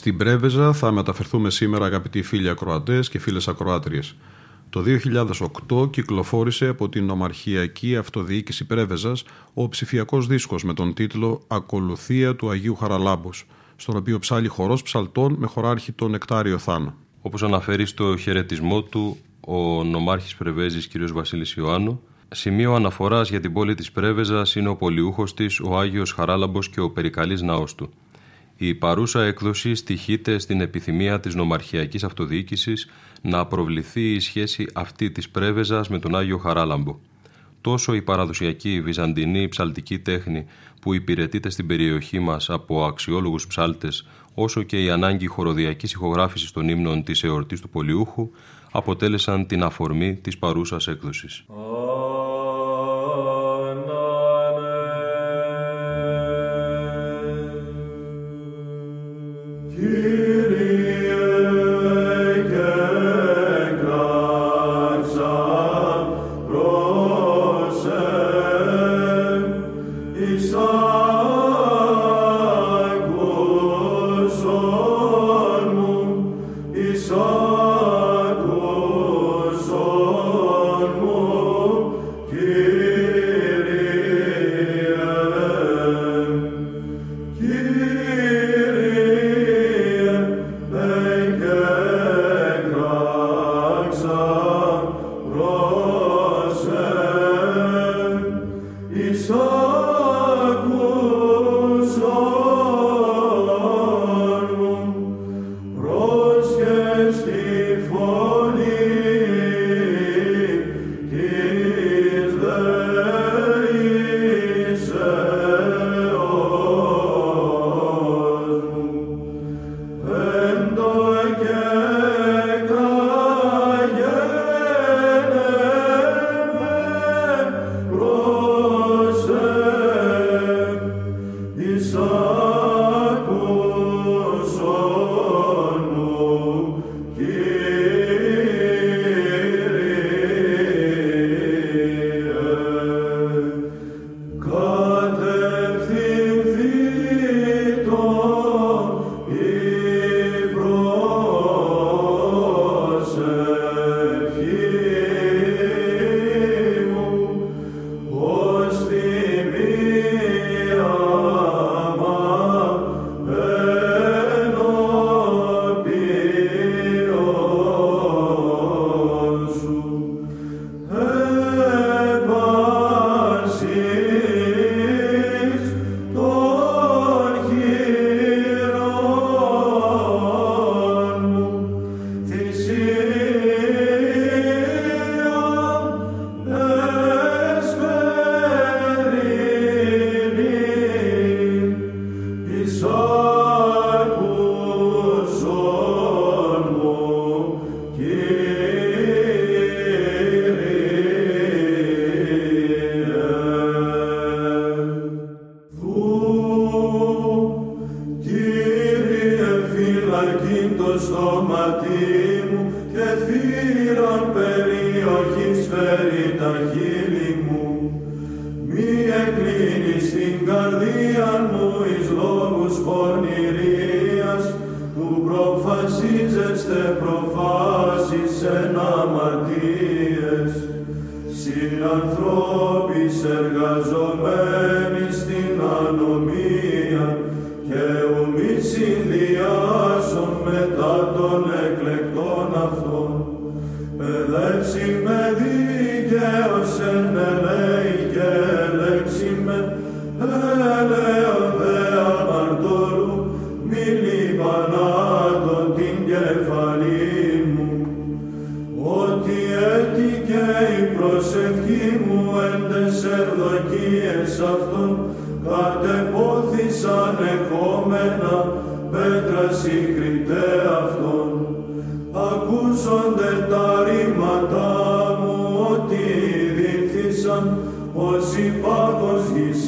Στην Πρέβεζα θα μεταφερθούμε σήμερα αγαπητοί φίλοι ακροατές και φίλες ακροάτριες. Το 2008 κυκλοφόρησε από την Ομαρχιακή Αυτοδιοίκηση Πρέβεζας ο ψηφιακός δίσκος με τον τίτλο «Ακολουθία του Αγίου Χαραλάμπους», στον οποίο ψάλει χορός ψαλτών με χωράρχη τον Νεκτάριο Θάνο. Όπως αναφέρει στο χαιρετισμό του ο νομάρχης Πρεβέζης κ. Βασίλης Ιωάννου, σημείο αναφοράς για την πόλη της Πρέβεζας είναι ο πολιούχος της, ο Άγιος Χαράλαμπος και ο περικαλής ναός του. Η παρούσα έκδοση στοιχείται στην επιθυμία της νομαρχιακής αυτοδιοίκησης να προβληθεί η σχέση αυτή της Πρέβεζας με τον Άγιο Χαράλαμπο. Τόσο η παραδοσιακή βυζαντινή ψαλτική τέχνη που υπηρετείται στην περιοχή μας από αξιόλογους ψάλτες, όσο και η ανάγκη χοροδιακής ηχογράφησης των ύμνων της εορτής του Πολιούχου, αποτέλεσαν την αφορμή της παρούσας έκδοσης.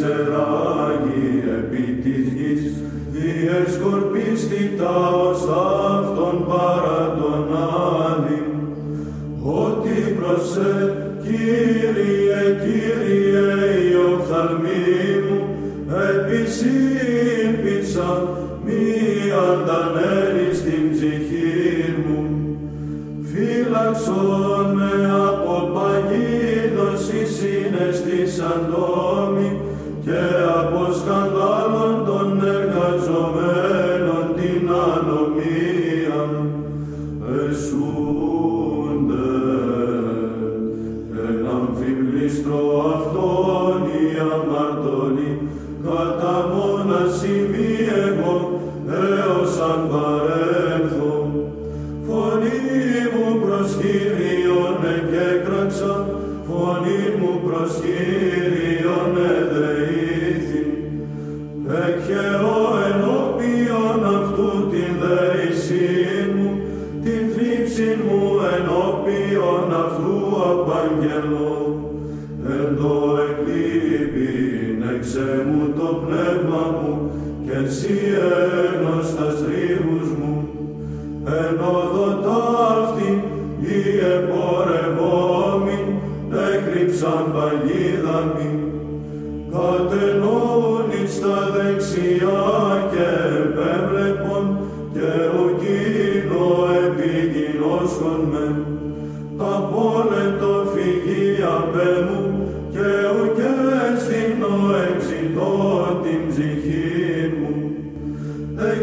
Será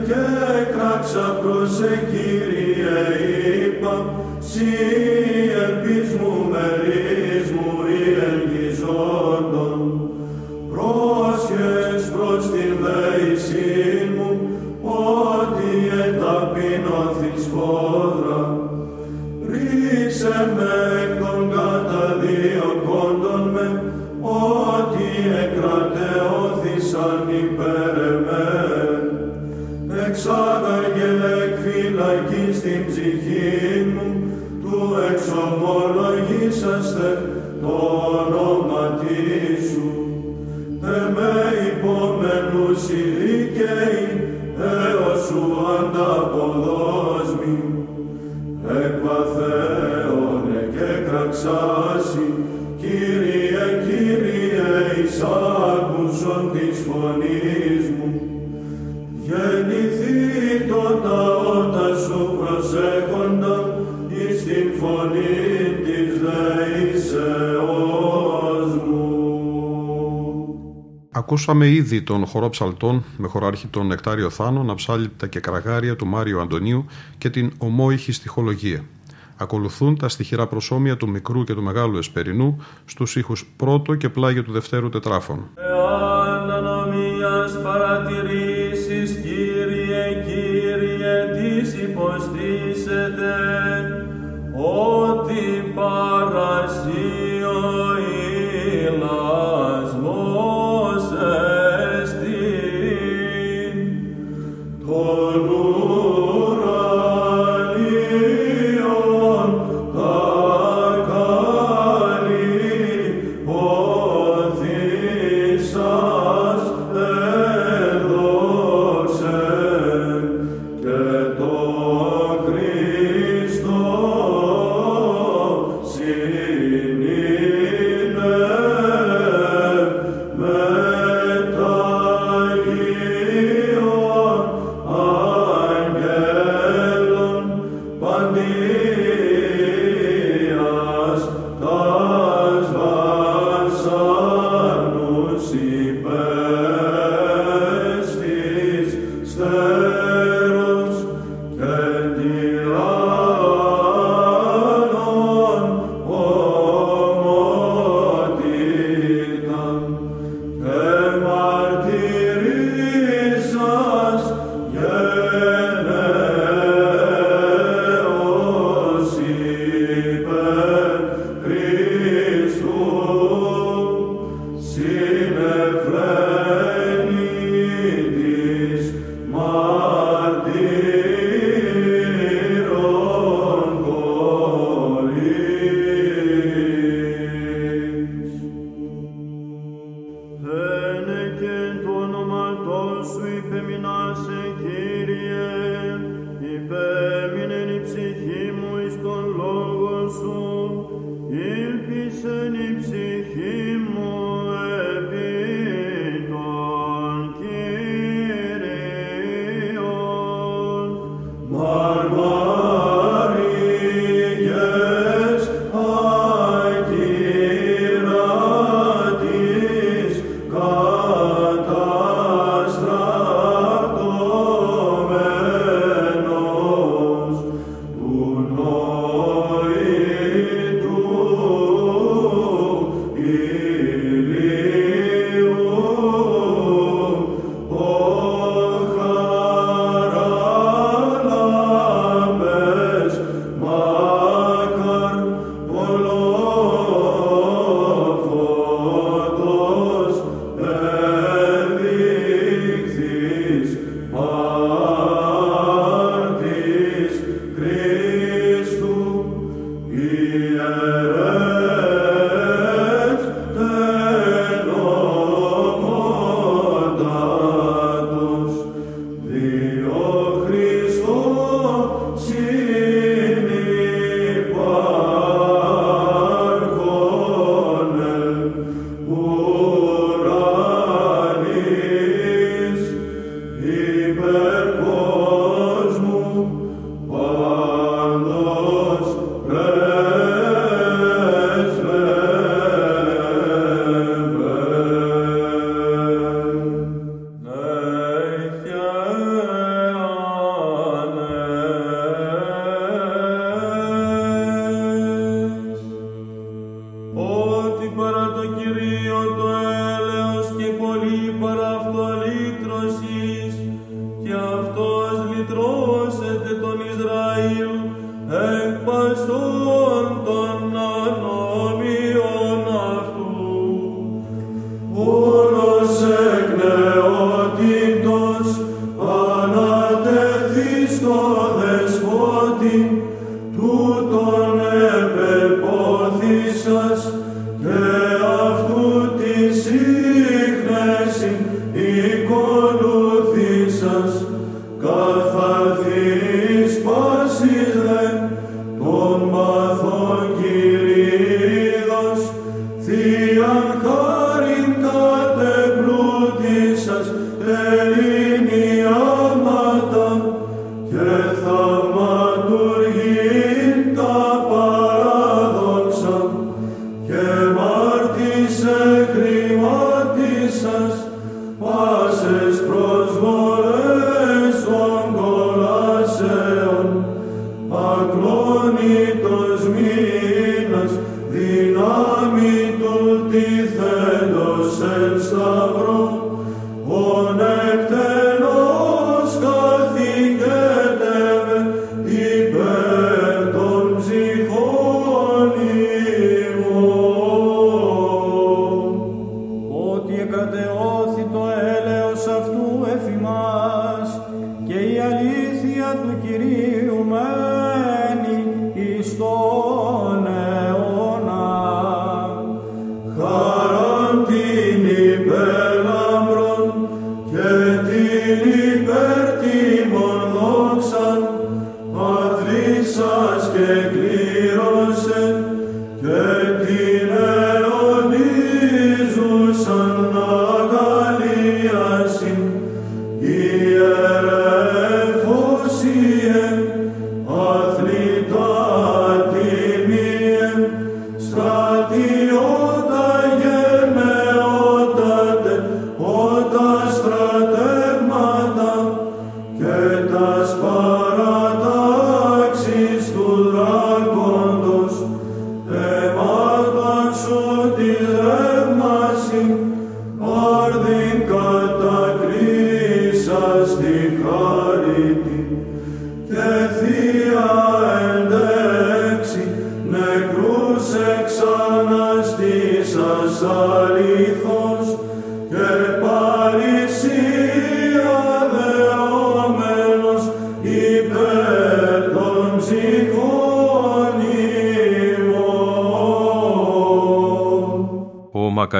και κράξα προς Κύριε είπα, Ακούσαμε ήδη τον χορό ψαλτών με χωράρχη τον Νεκτάριο Θάνο να ψάλει τα κεκραγάρια του Μάριο Αντωνίου και την ομόηχη στοιχολογία. Ακολουθούν τα στοιχειρά προσώμια του μικρού και του μεγάλου Εσπερινού στους ήχους πρώτο και πλάγιο του δευτέρου τετράφων.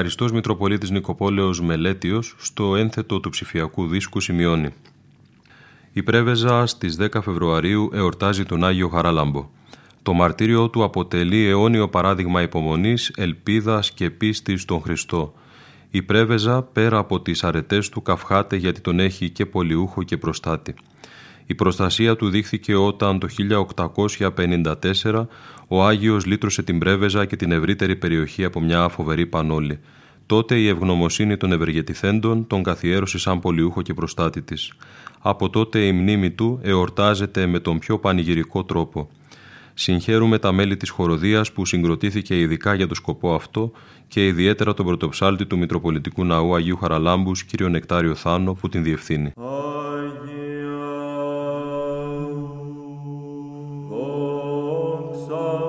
Μακαριστός Μητροπολίτης Νικοπόλεως Μελέτιος στο ένθετο του ψηφιακού δίσκου σημειώνει «Η Πρέβεζα στις 10 Φεβρουαρίου εορτάζει τον Άγιο Χαράλαμπο. Το μαρτύριο του αποτελεί αιώνιο παράδειγμα υπομονής, ελπίδας και πίστης στον Χριστό. Η Πρέβεζα πέρα από τις αρετές του καυχάται γιατί τον έχει και πολιούχο και προστάτη. Η προστασία του δείχθηκε όταν το 1854 ο Άγιος λύτρωσε την Πρέβεζα και την ευρύτερη περιοχή από μια φοβερή πανόλη. Τότε η ευγνωμοσύνη των ευεργετηθέντων τον καθιέρωσε σαν πολιούχο και προστάτη της. Από τότε η μνήμη του εορτάζεται με τον πιο πανηγυρικό τρόπο. Συγχαίρουμε τα μέλη της χοροδίας που συγκροτήθηκε ειδικά για το σκοπό αυτό και ιδιαίτερα τον πρωτοψάλτη του Μητροπολιτικού Ναού Αγίου Χαραλάμπους, κ. Νεκτάριο Θάνο, που την διευθύνει. Patri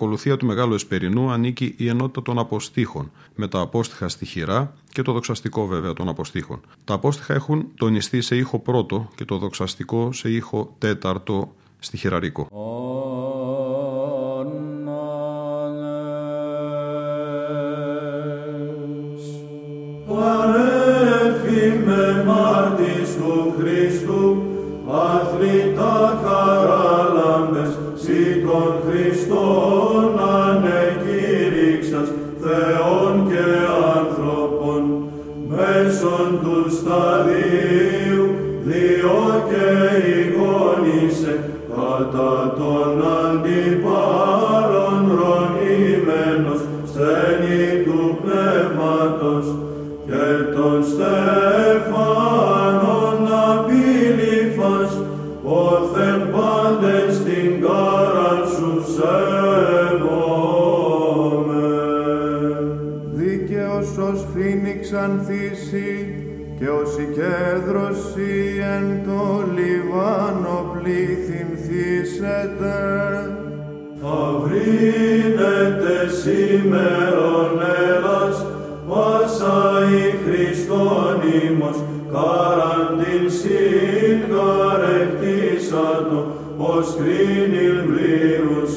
ακολουθία του Μεγάλου Εσπερινού ανήκει η ενότητα των αποστήχων, με τα απόστοιχα στη χειρά και το δοξαστικό βέβαια των αποστήχων. Τα απόστοιχα έχουν τονιστεί σε ήχο πρώτο και το δοξαστικό σε ήχο τέταρτο στη χειραρίκο. Παρέφημε του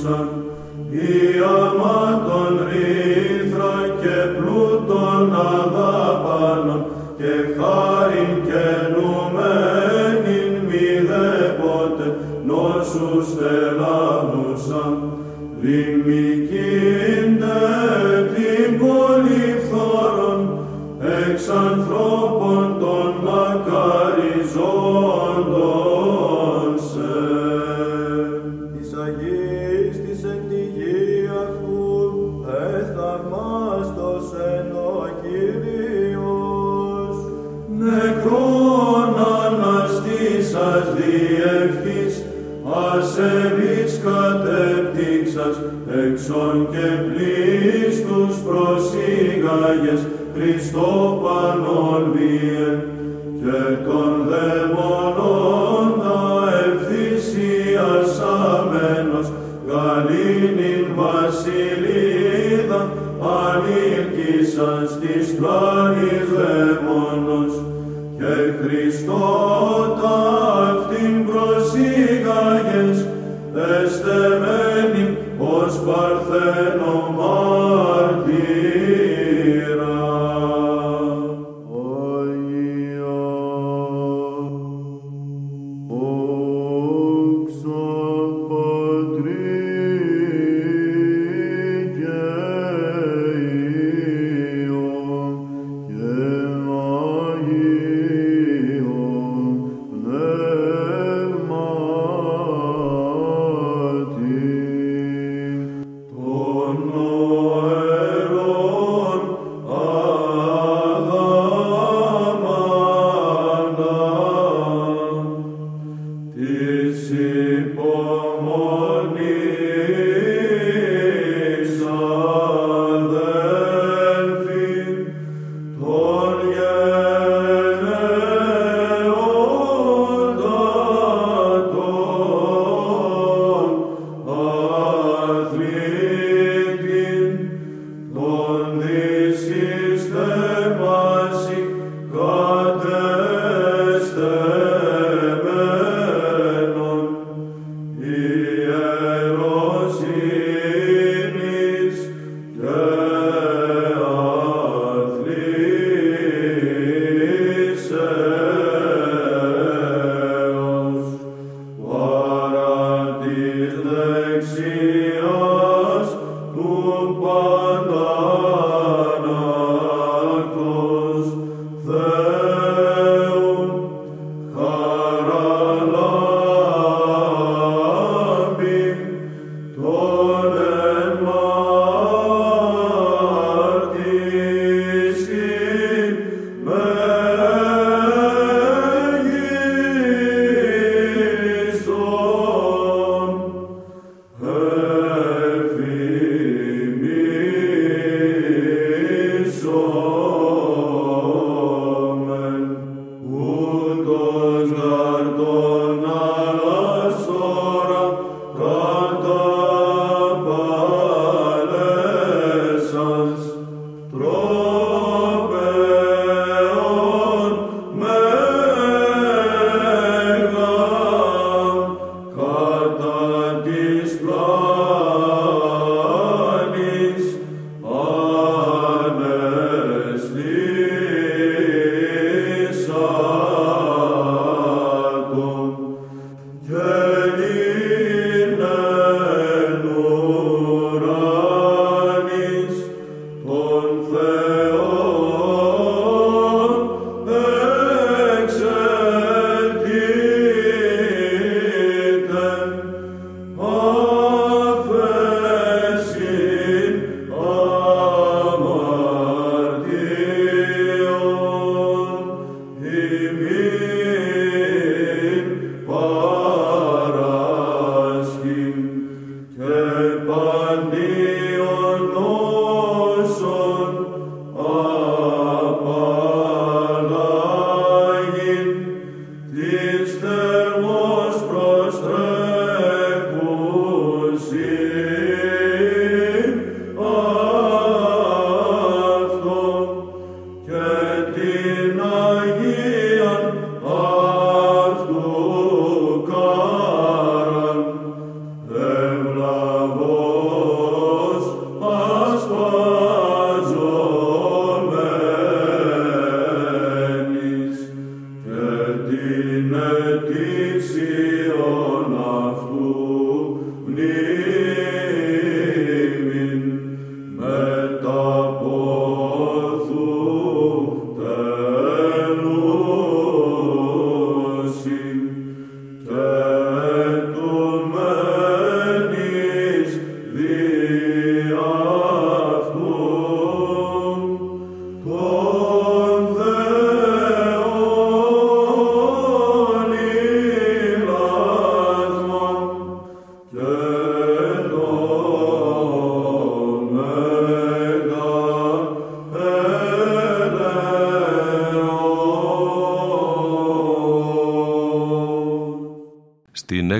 Son, He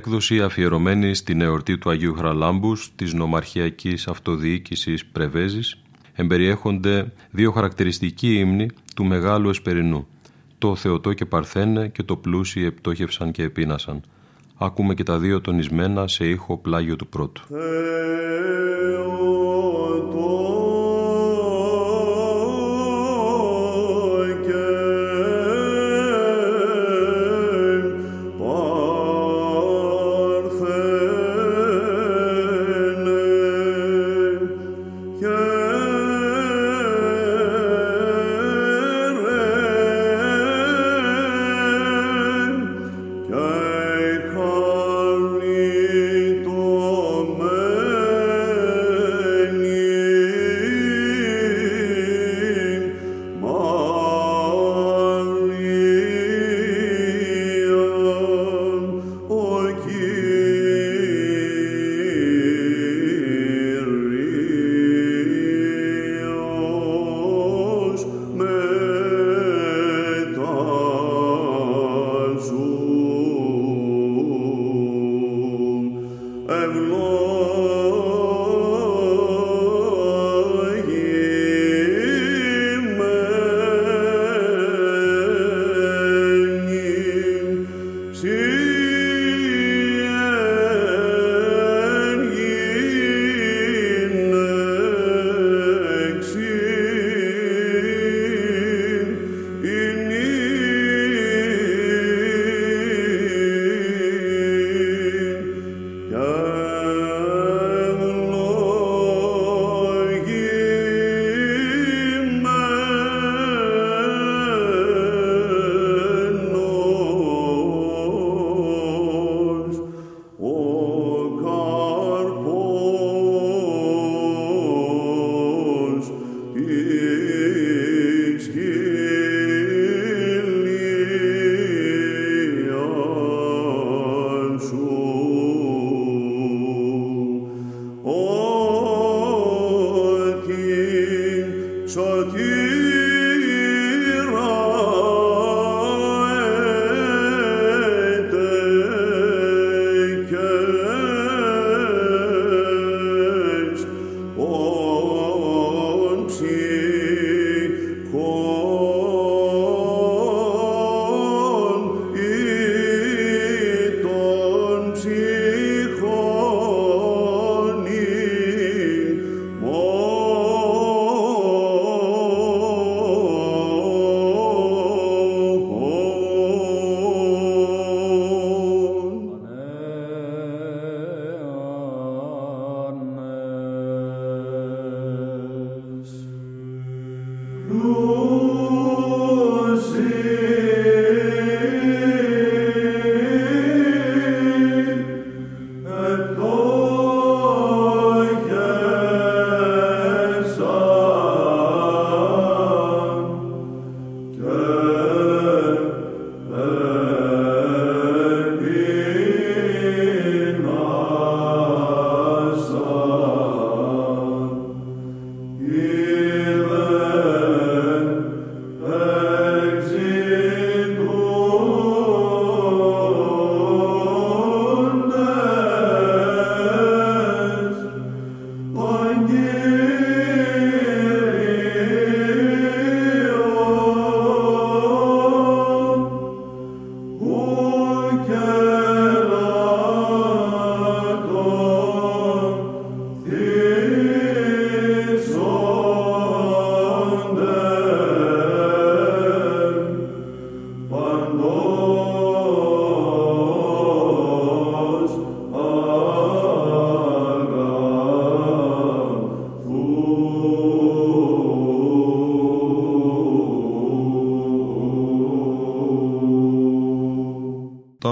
έκδοση αφιερωμένη στην εορτή του Αγίου Χραλάμπους της Νομαρχιακής Αυτοδιοίκησης Πρεβέζης εμπεριέχονται δύο χαρακτηριστικοί ύμνοι του Μεγάλου Εσπερινού το Θεοτό και Παρθένε και το Πλούσιοι Επτόχευσαν και Επίνασαν. Ακούμε και τα δύο τονισμένα σε ήχο πλάγιο του πρώτου.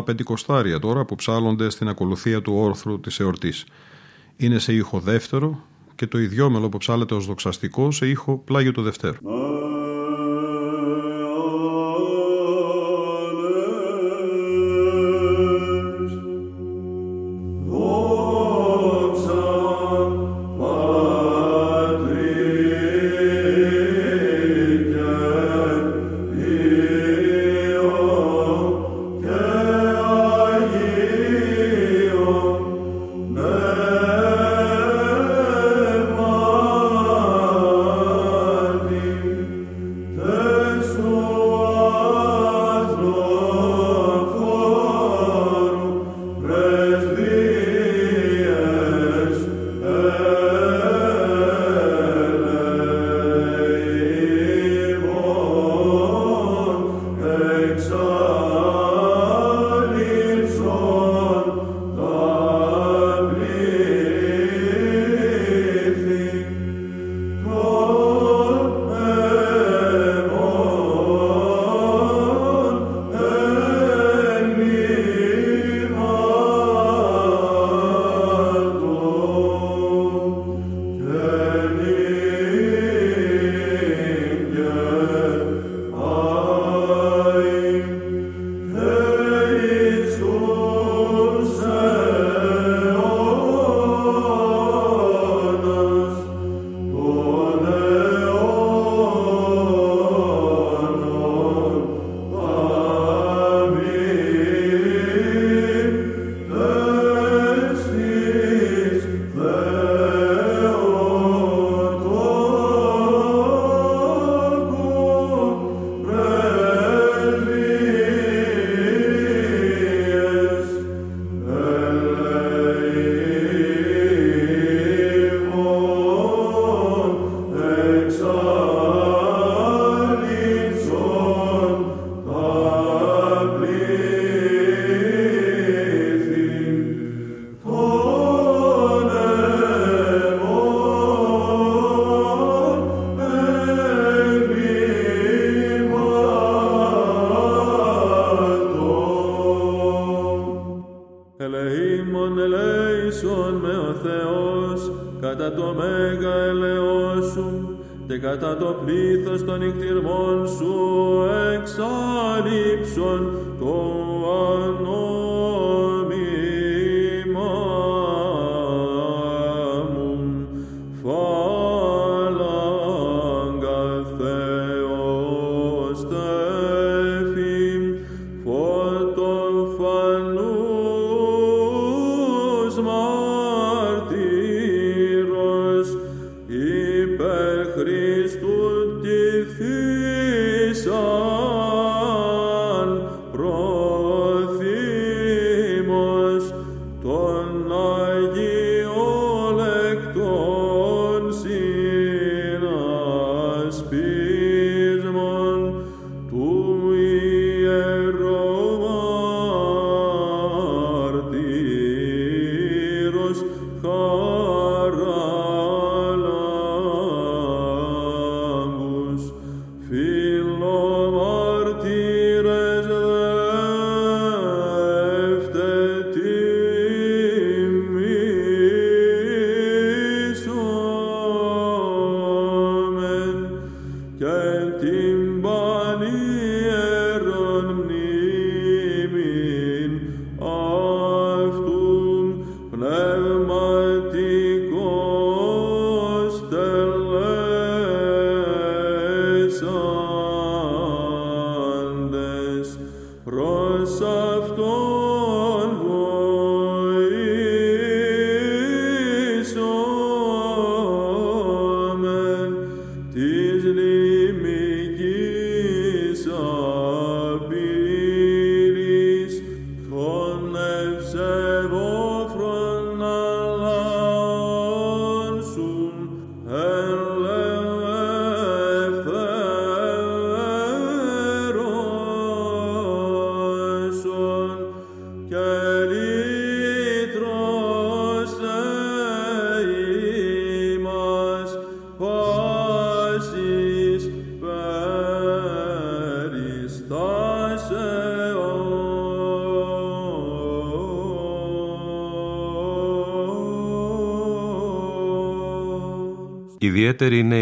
Πεντηκοστάρια τώρα που ψάλλονται στην ακολουθία του όρθρου της εορτής. Είναι σε ήχο δεύτερο και το ιδιόμελο που ψάλλεται ως δοξαστικό σε ήχο πλάγιο του δευτέρου. Χριστού τη φύσαν προ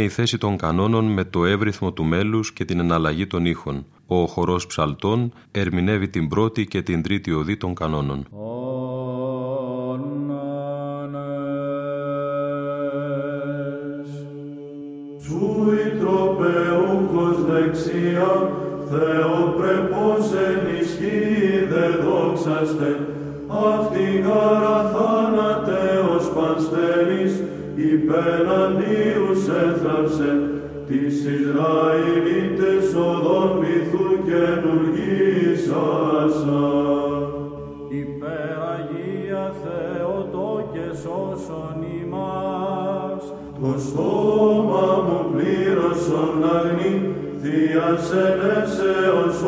η θέση των κανόνων με το εύρυθμο του μέλους και την εναλλαγή των ήχων. Ο χορός ψαλτών ερμηνεύει την πρώτη και την τρίτη οδή των κανόνων.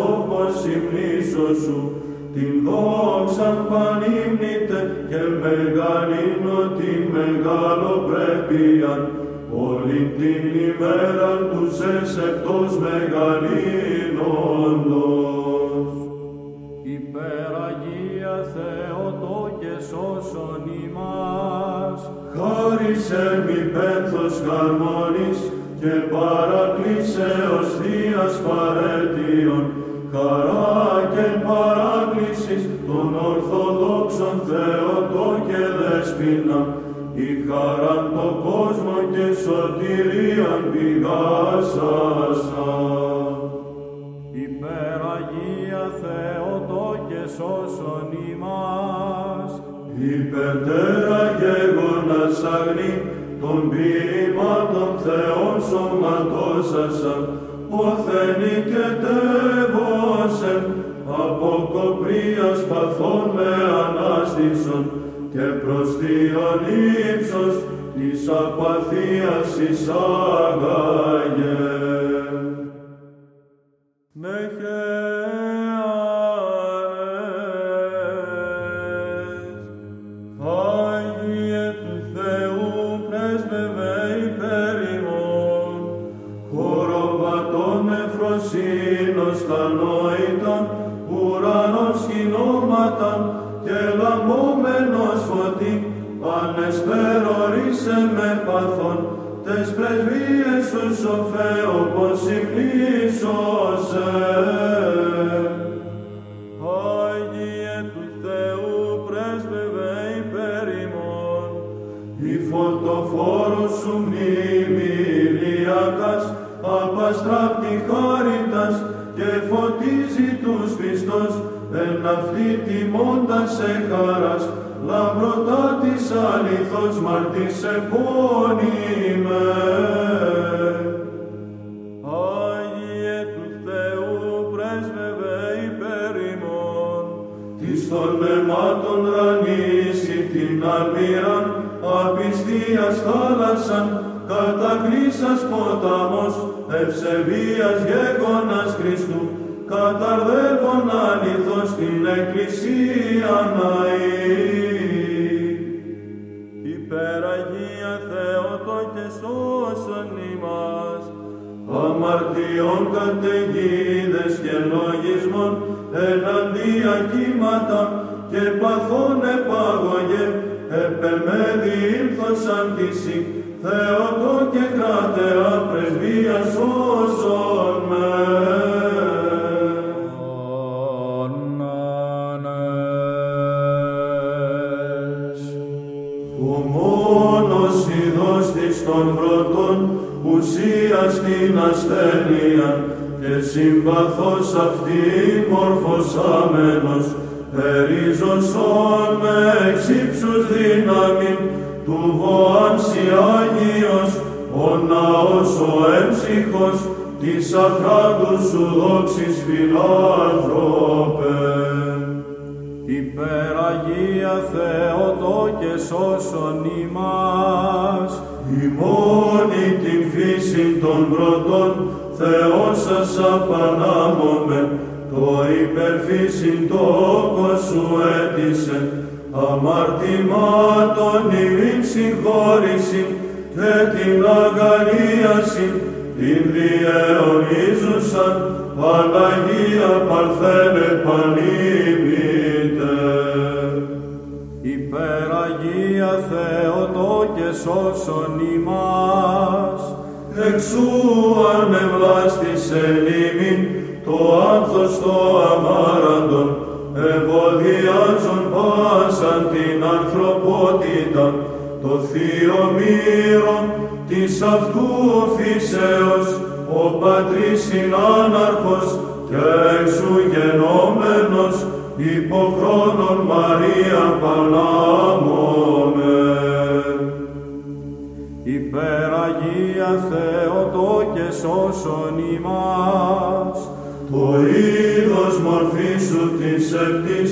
Ενέσεως όπως υμνήσω σου, την δόξα πανύμνητε και μεγαλύνω τη μεγάλο πρέπειαν, όλη την ημέρα τους εκτός μεγαλύνοντος. Υπεραγία Θεοτό και σώσον ημάς. Χάρισε μη πένθος χαρμόνης και παρακλήσεως Θείας παρέτειον, χαρά και παράκλησης των Ορθοδόξων Θεοτό και Δεσπίνα, η χαρά το κόσμο και σωτηρίαν πηγάσασα. Υπεραγία Θεοτό και σώσον ημάς. Υπερτέρα γέγονας αγνή, των ποιημάτων Θεών σωματώσασαν, ποθενή και τεύωσεν, από κοπρίας παθών με ανάστησον, και προς Θείον ύψος της απαθίας εισάγαγε. Λαμπρωτά της αληθώς μαρτής επώνυμε. Μεμάτων ρανίσει την αλμύραν, απιστίας θάλασσαν, κατακλείσας ποτάμος, ευσεβίας γέγονας Χριστού, καταρδεύων αληθώς την Εκκλησία ναή. Υπεραγία Θεότο και σώσον ημάς, αμαρτιών καταιγίδες και λογισμών, εναντία κύματα και παθών επάγωγε, επεμέδι ήλθωσαν τύσι, Θεότο και κράτεα πρεσβεία σώσον με. Ο μόνος ειδός της των πρώτων ουσίας την ασθένεια. Και συμπαθώς αυτή μορφωσάμενος περίζωσον με εξύψους δύναμη του βοάμψη Άγιος ο ναός ο έμψυχος της αχράντους σου δόξης φιλάνθρωπε. Υπεραγία Θεότο και σώσον ημάς. μόνη την φύση των πρώτων Θεός σας απανάμωμε, το υπερφύσιν τόκο σου έτησε, αμαρτημάτων ημίν συγχώρηση και την αγαλίαση, την διαιωνίζουσαν, Παναγία Παρθένε πανήμητε. Υπεραγία Θεότο και σώσον ημάς. Εξού ανεβλάστησε λίμιν το άνθος το αμάραντον, ευωδιάζον πάσαν την ανθρωπότητα, το θείο μύρον της αυτού φύσεως, ο πατρίς συνάναρχος και εξού γενόμενος, υποχρόνων Μαρία Πανάμωμε. Υπεραγία Θεότο και σώσον ημάς. Το είδος μορφή σου της επτής,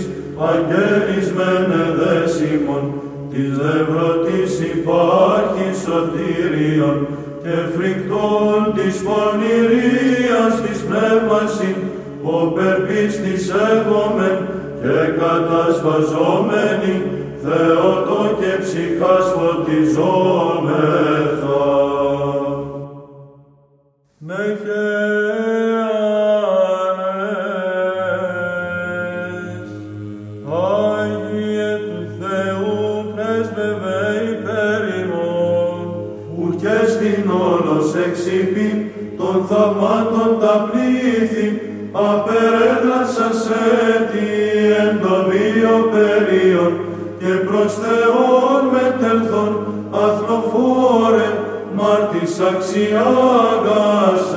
αγγέλης μένε δέσιμον, της δευρωτής υπάρχει σωτήριον, και φρικτών της πονηρίας της πνεύμασιν, ο περπίστης εύωμεν και κατασπαζόμενοι, Θεότο και ψυχάς φωτιζόμεθα. Απερέδρασα σε τι εν το βίο περίον, και προς Θεόν μετελθόν αθροφόρε, μάρτης αξιάγαστε.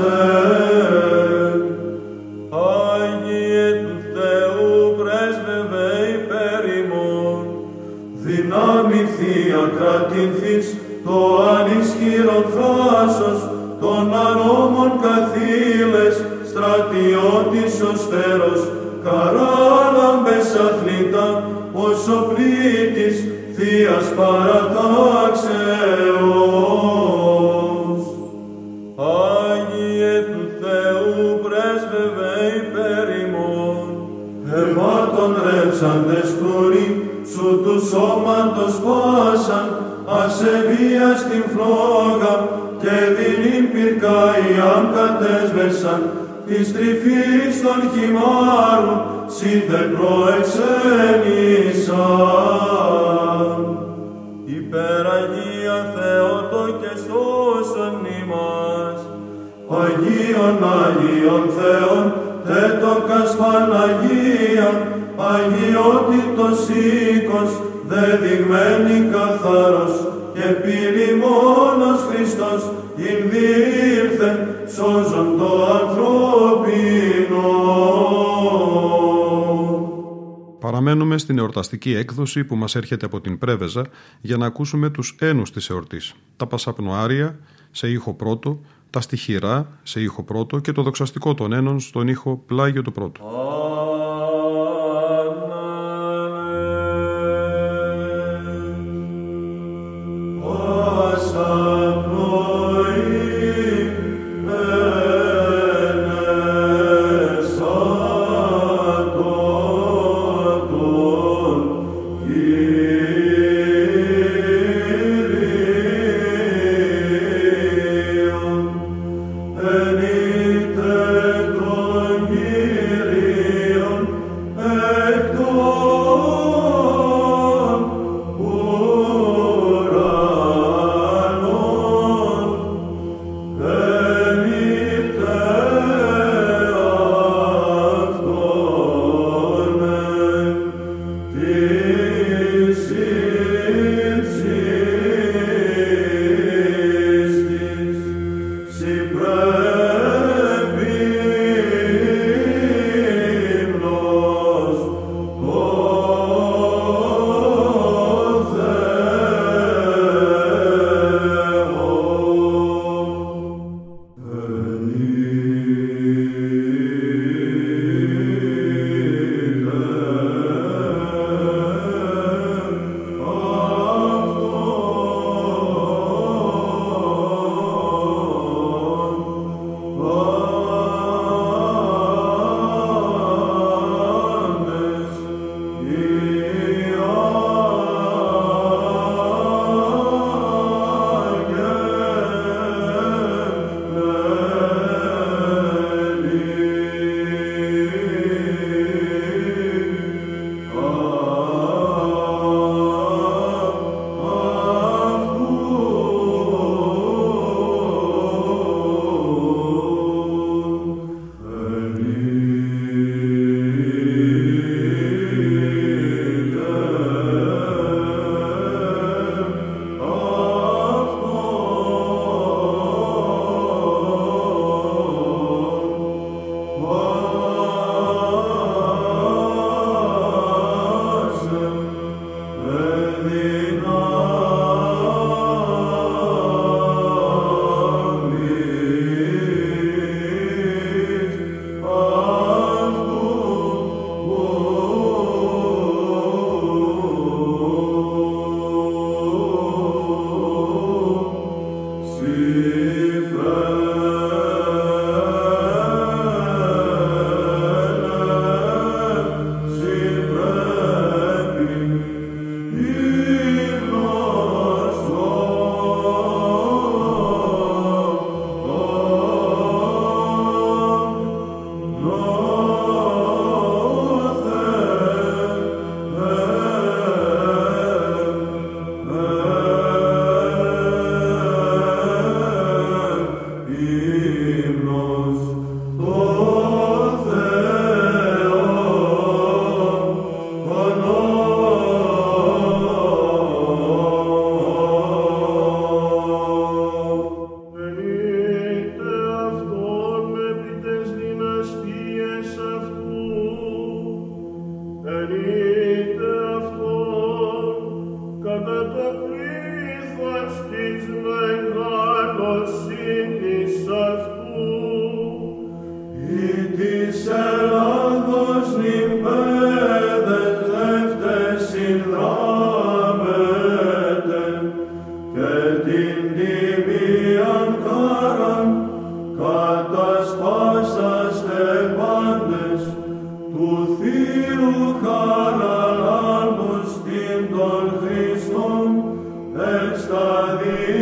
Παραμένουμε στην εορταστική έκδοση που μας έρχεται από την Πρέβεζα για να ακούσουμε τους ένους της εορτής. Τα πασαπνοάρια σε ήχο πρώτο, τα στοιχειρά σε ήχο πρώτο και το δοξαστικό των ένων στον ήχο πλάγιο του πρώτου. του Θείου χαραλάμουν στην τον Χριστόν, εξ τα δύο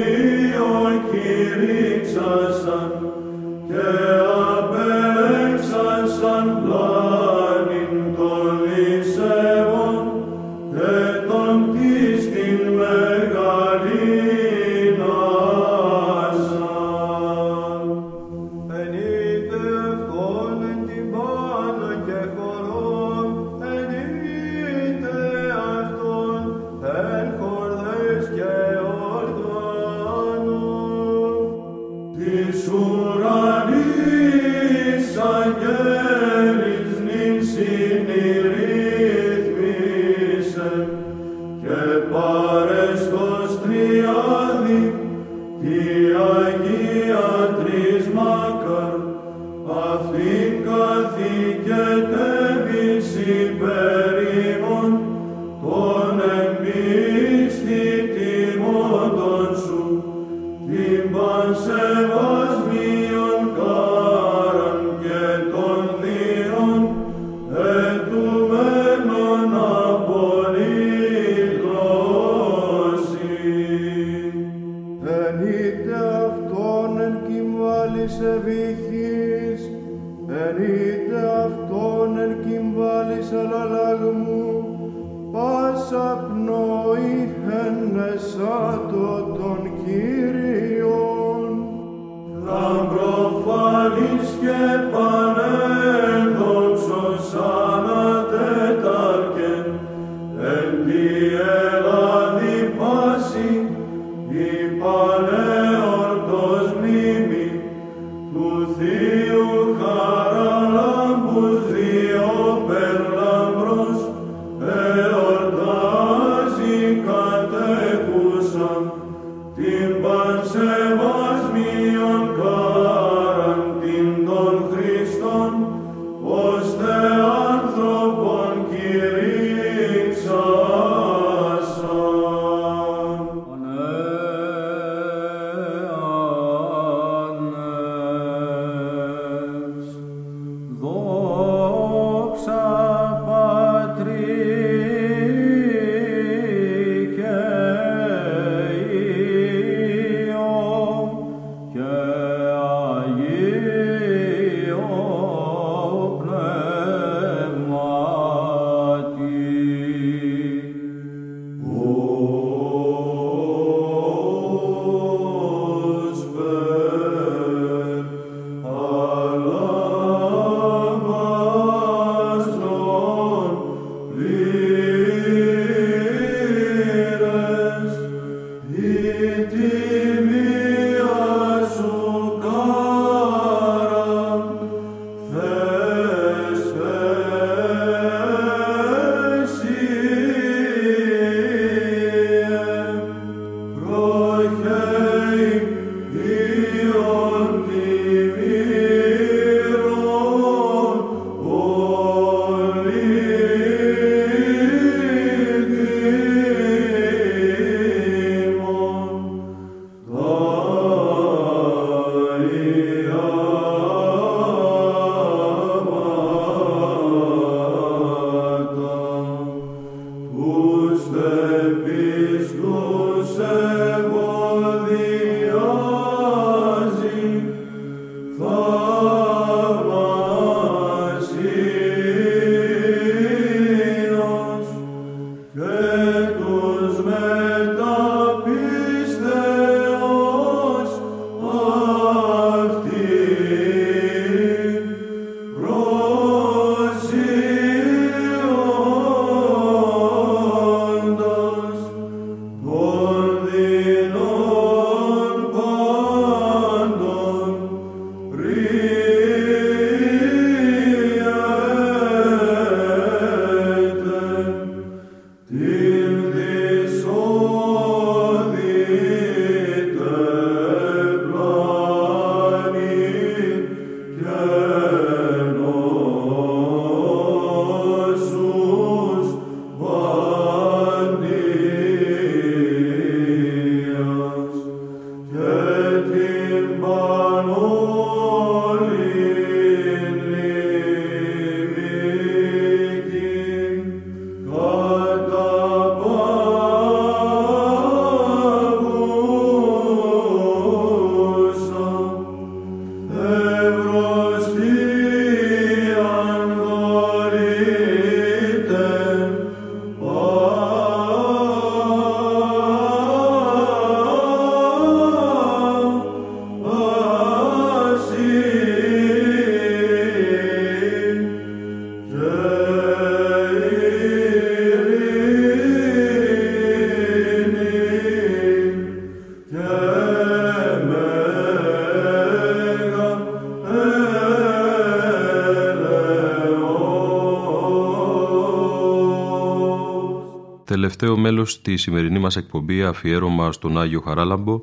Τελευταίο μέλος στη σημερινή μας εκπομπή αφιέρωμα στον Άγιο Χαράλαμπο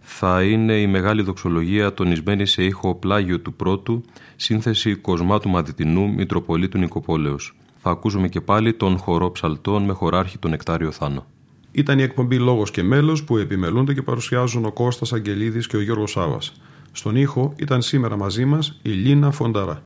θα είναι η μεγάλη δοξολογία τονισμένη σε ήχο πλάγιο του πρώτου, σύνθεση Κοσμάτου Μαδιτινού Μητροπολίτου Νικοπόλεως. Θα ακούσουμε και πάλι τον χορό ψαλτών με χωράρχη τον Εκτάριο Θάνο. Ήταν η εκπομπή Λόγος και Μέλος που επιμελούνται και παρουσιάζουν ο Κώστας Αγγελίδης και ο Γιώργος Σάβας. Στον ήχο ήταν σήμερα μαζί μας η Λίνα Φονταρά.